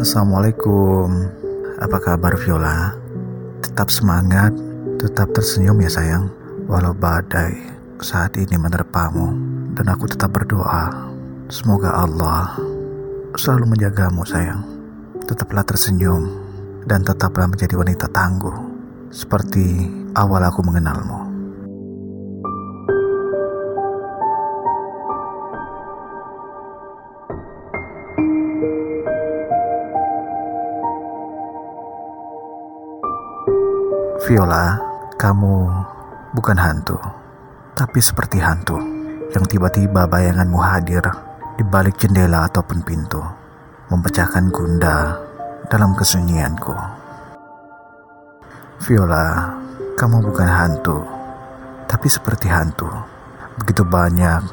Assalamualaikum. Apa kabar Viola? Tetap semangat Tetap tersenyum ya sayang. Walau badai saat ini menerpamu Dan aku tetap berdoa. Semoga Allah Selalu menjagamu sayang. Tetaplah tersenyum Dan tetaplah menjadi wanita tangguh Seperti awal aku mengenalmu Viola, kamu bukan hantu, tapi seperti hantu yang tiba-tiba bayanganmu hadir di balik jendela ataupun pintu, memecahkan gunda dalam kesunyianku. Viola, kamu bukan hantu, tapi seperti hantu. Begitu banyak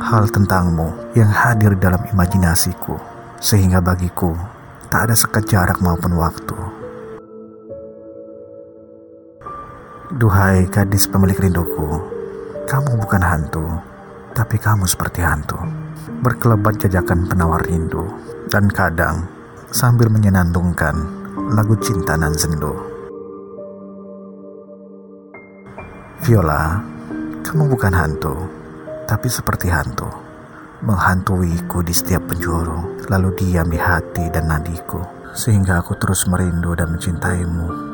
hal tentangmu yang hadir dalam imajinasiku, sehingga bagiku tak ada sekat jarak maupun waktu Duhai gadis pemilik rinduku, kamu bukan hantu, tapi kamu seperti hantu. Berkelebat jajakan penawar rindu, dan kadang sambil menyenandungkan lagu cinta nan sendu. Viola, kamu bukan hantu, tapi seperti hantu. Menghantuiku di setiap penjuru, lalu diam di hati dan nadiku, sehingga aku terus merindu dan mencintaimu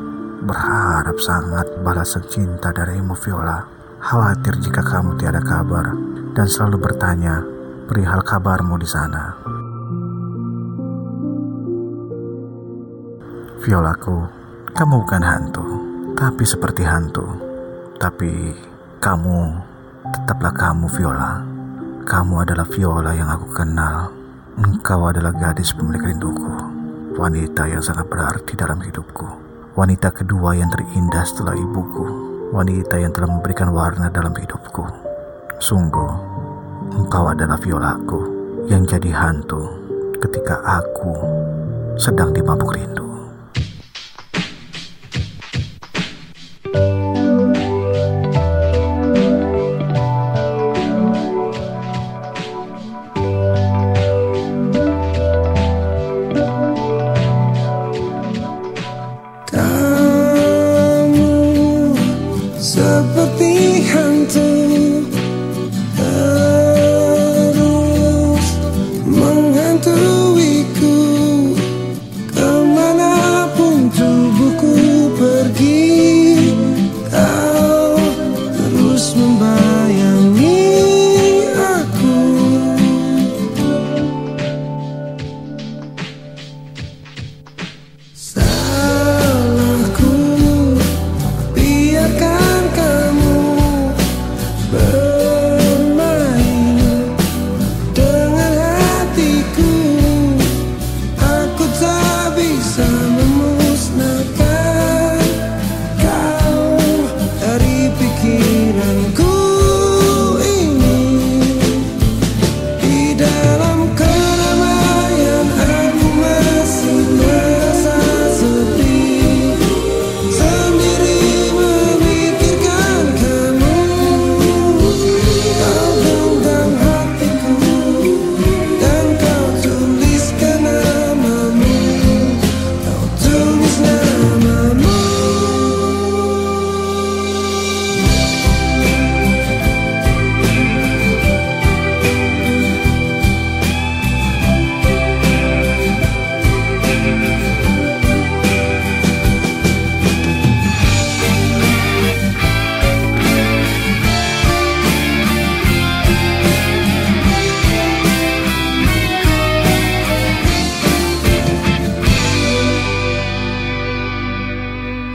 Berharap sangat balasan cinta darimu Viola. Khawatir jika kamu tiada kabar dan selalu bertanya perihal kabarmu di sana. Violaku, kamu bukan hantu, tapi seperti hantu. Tapi kamu tetaplah kamu Viola. Kamu adalah Viola yang aku kenal. Engkau adalah gadis pemilik rinduku, wanita yang sangat berarti dalam hidupku wanita kedua yang terindah setelah ibuku, wanita yang telah memberikan warna dalam hidupku. Sungguh, engkau adalah violaku yang jadi hantu ketika aku sedang dimabuk rindu.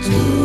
To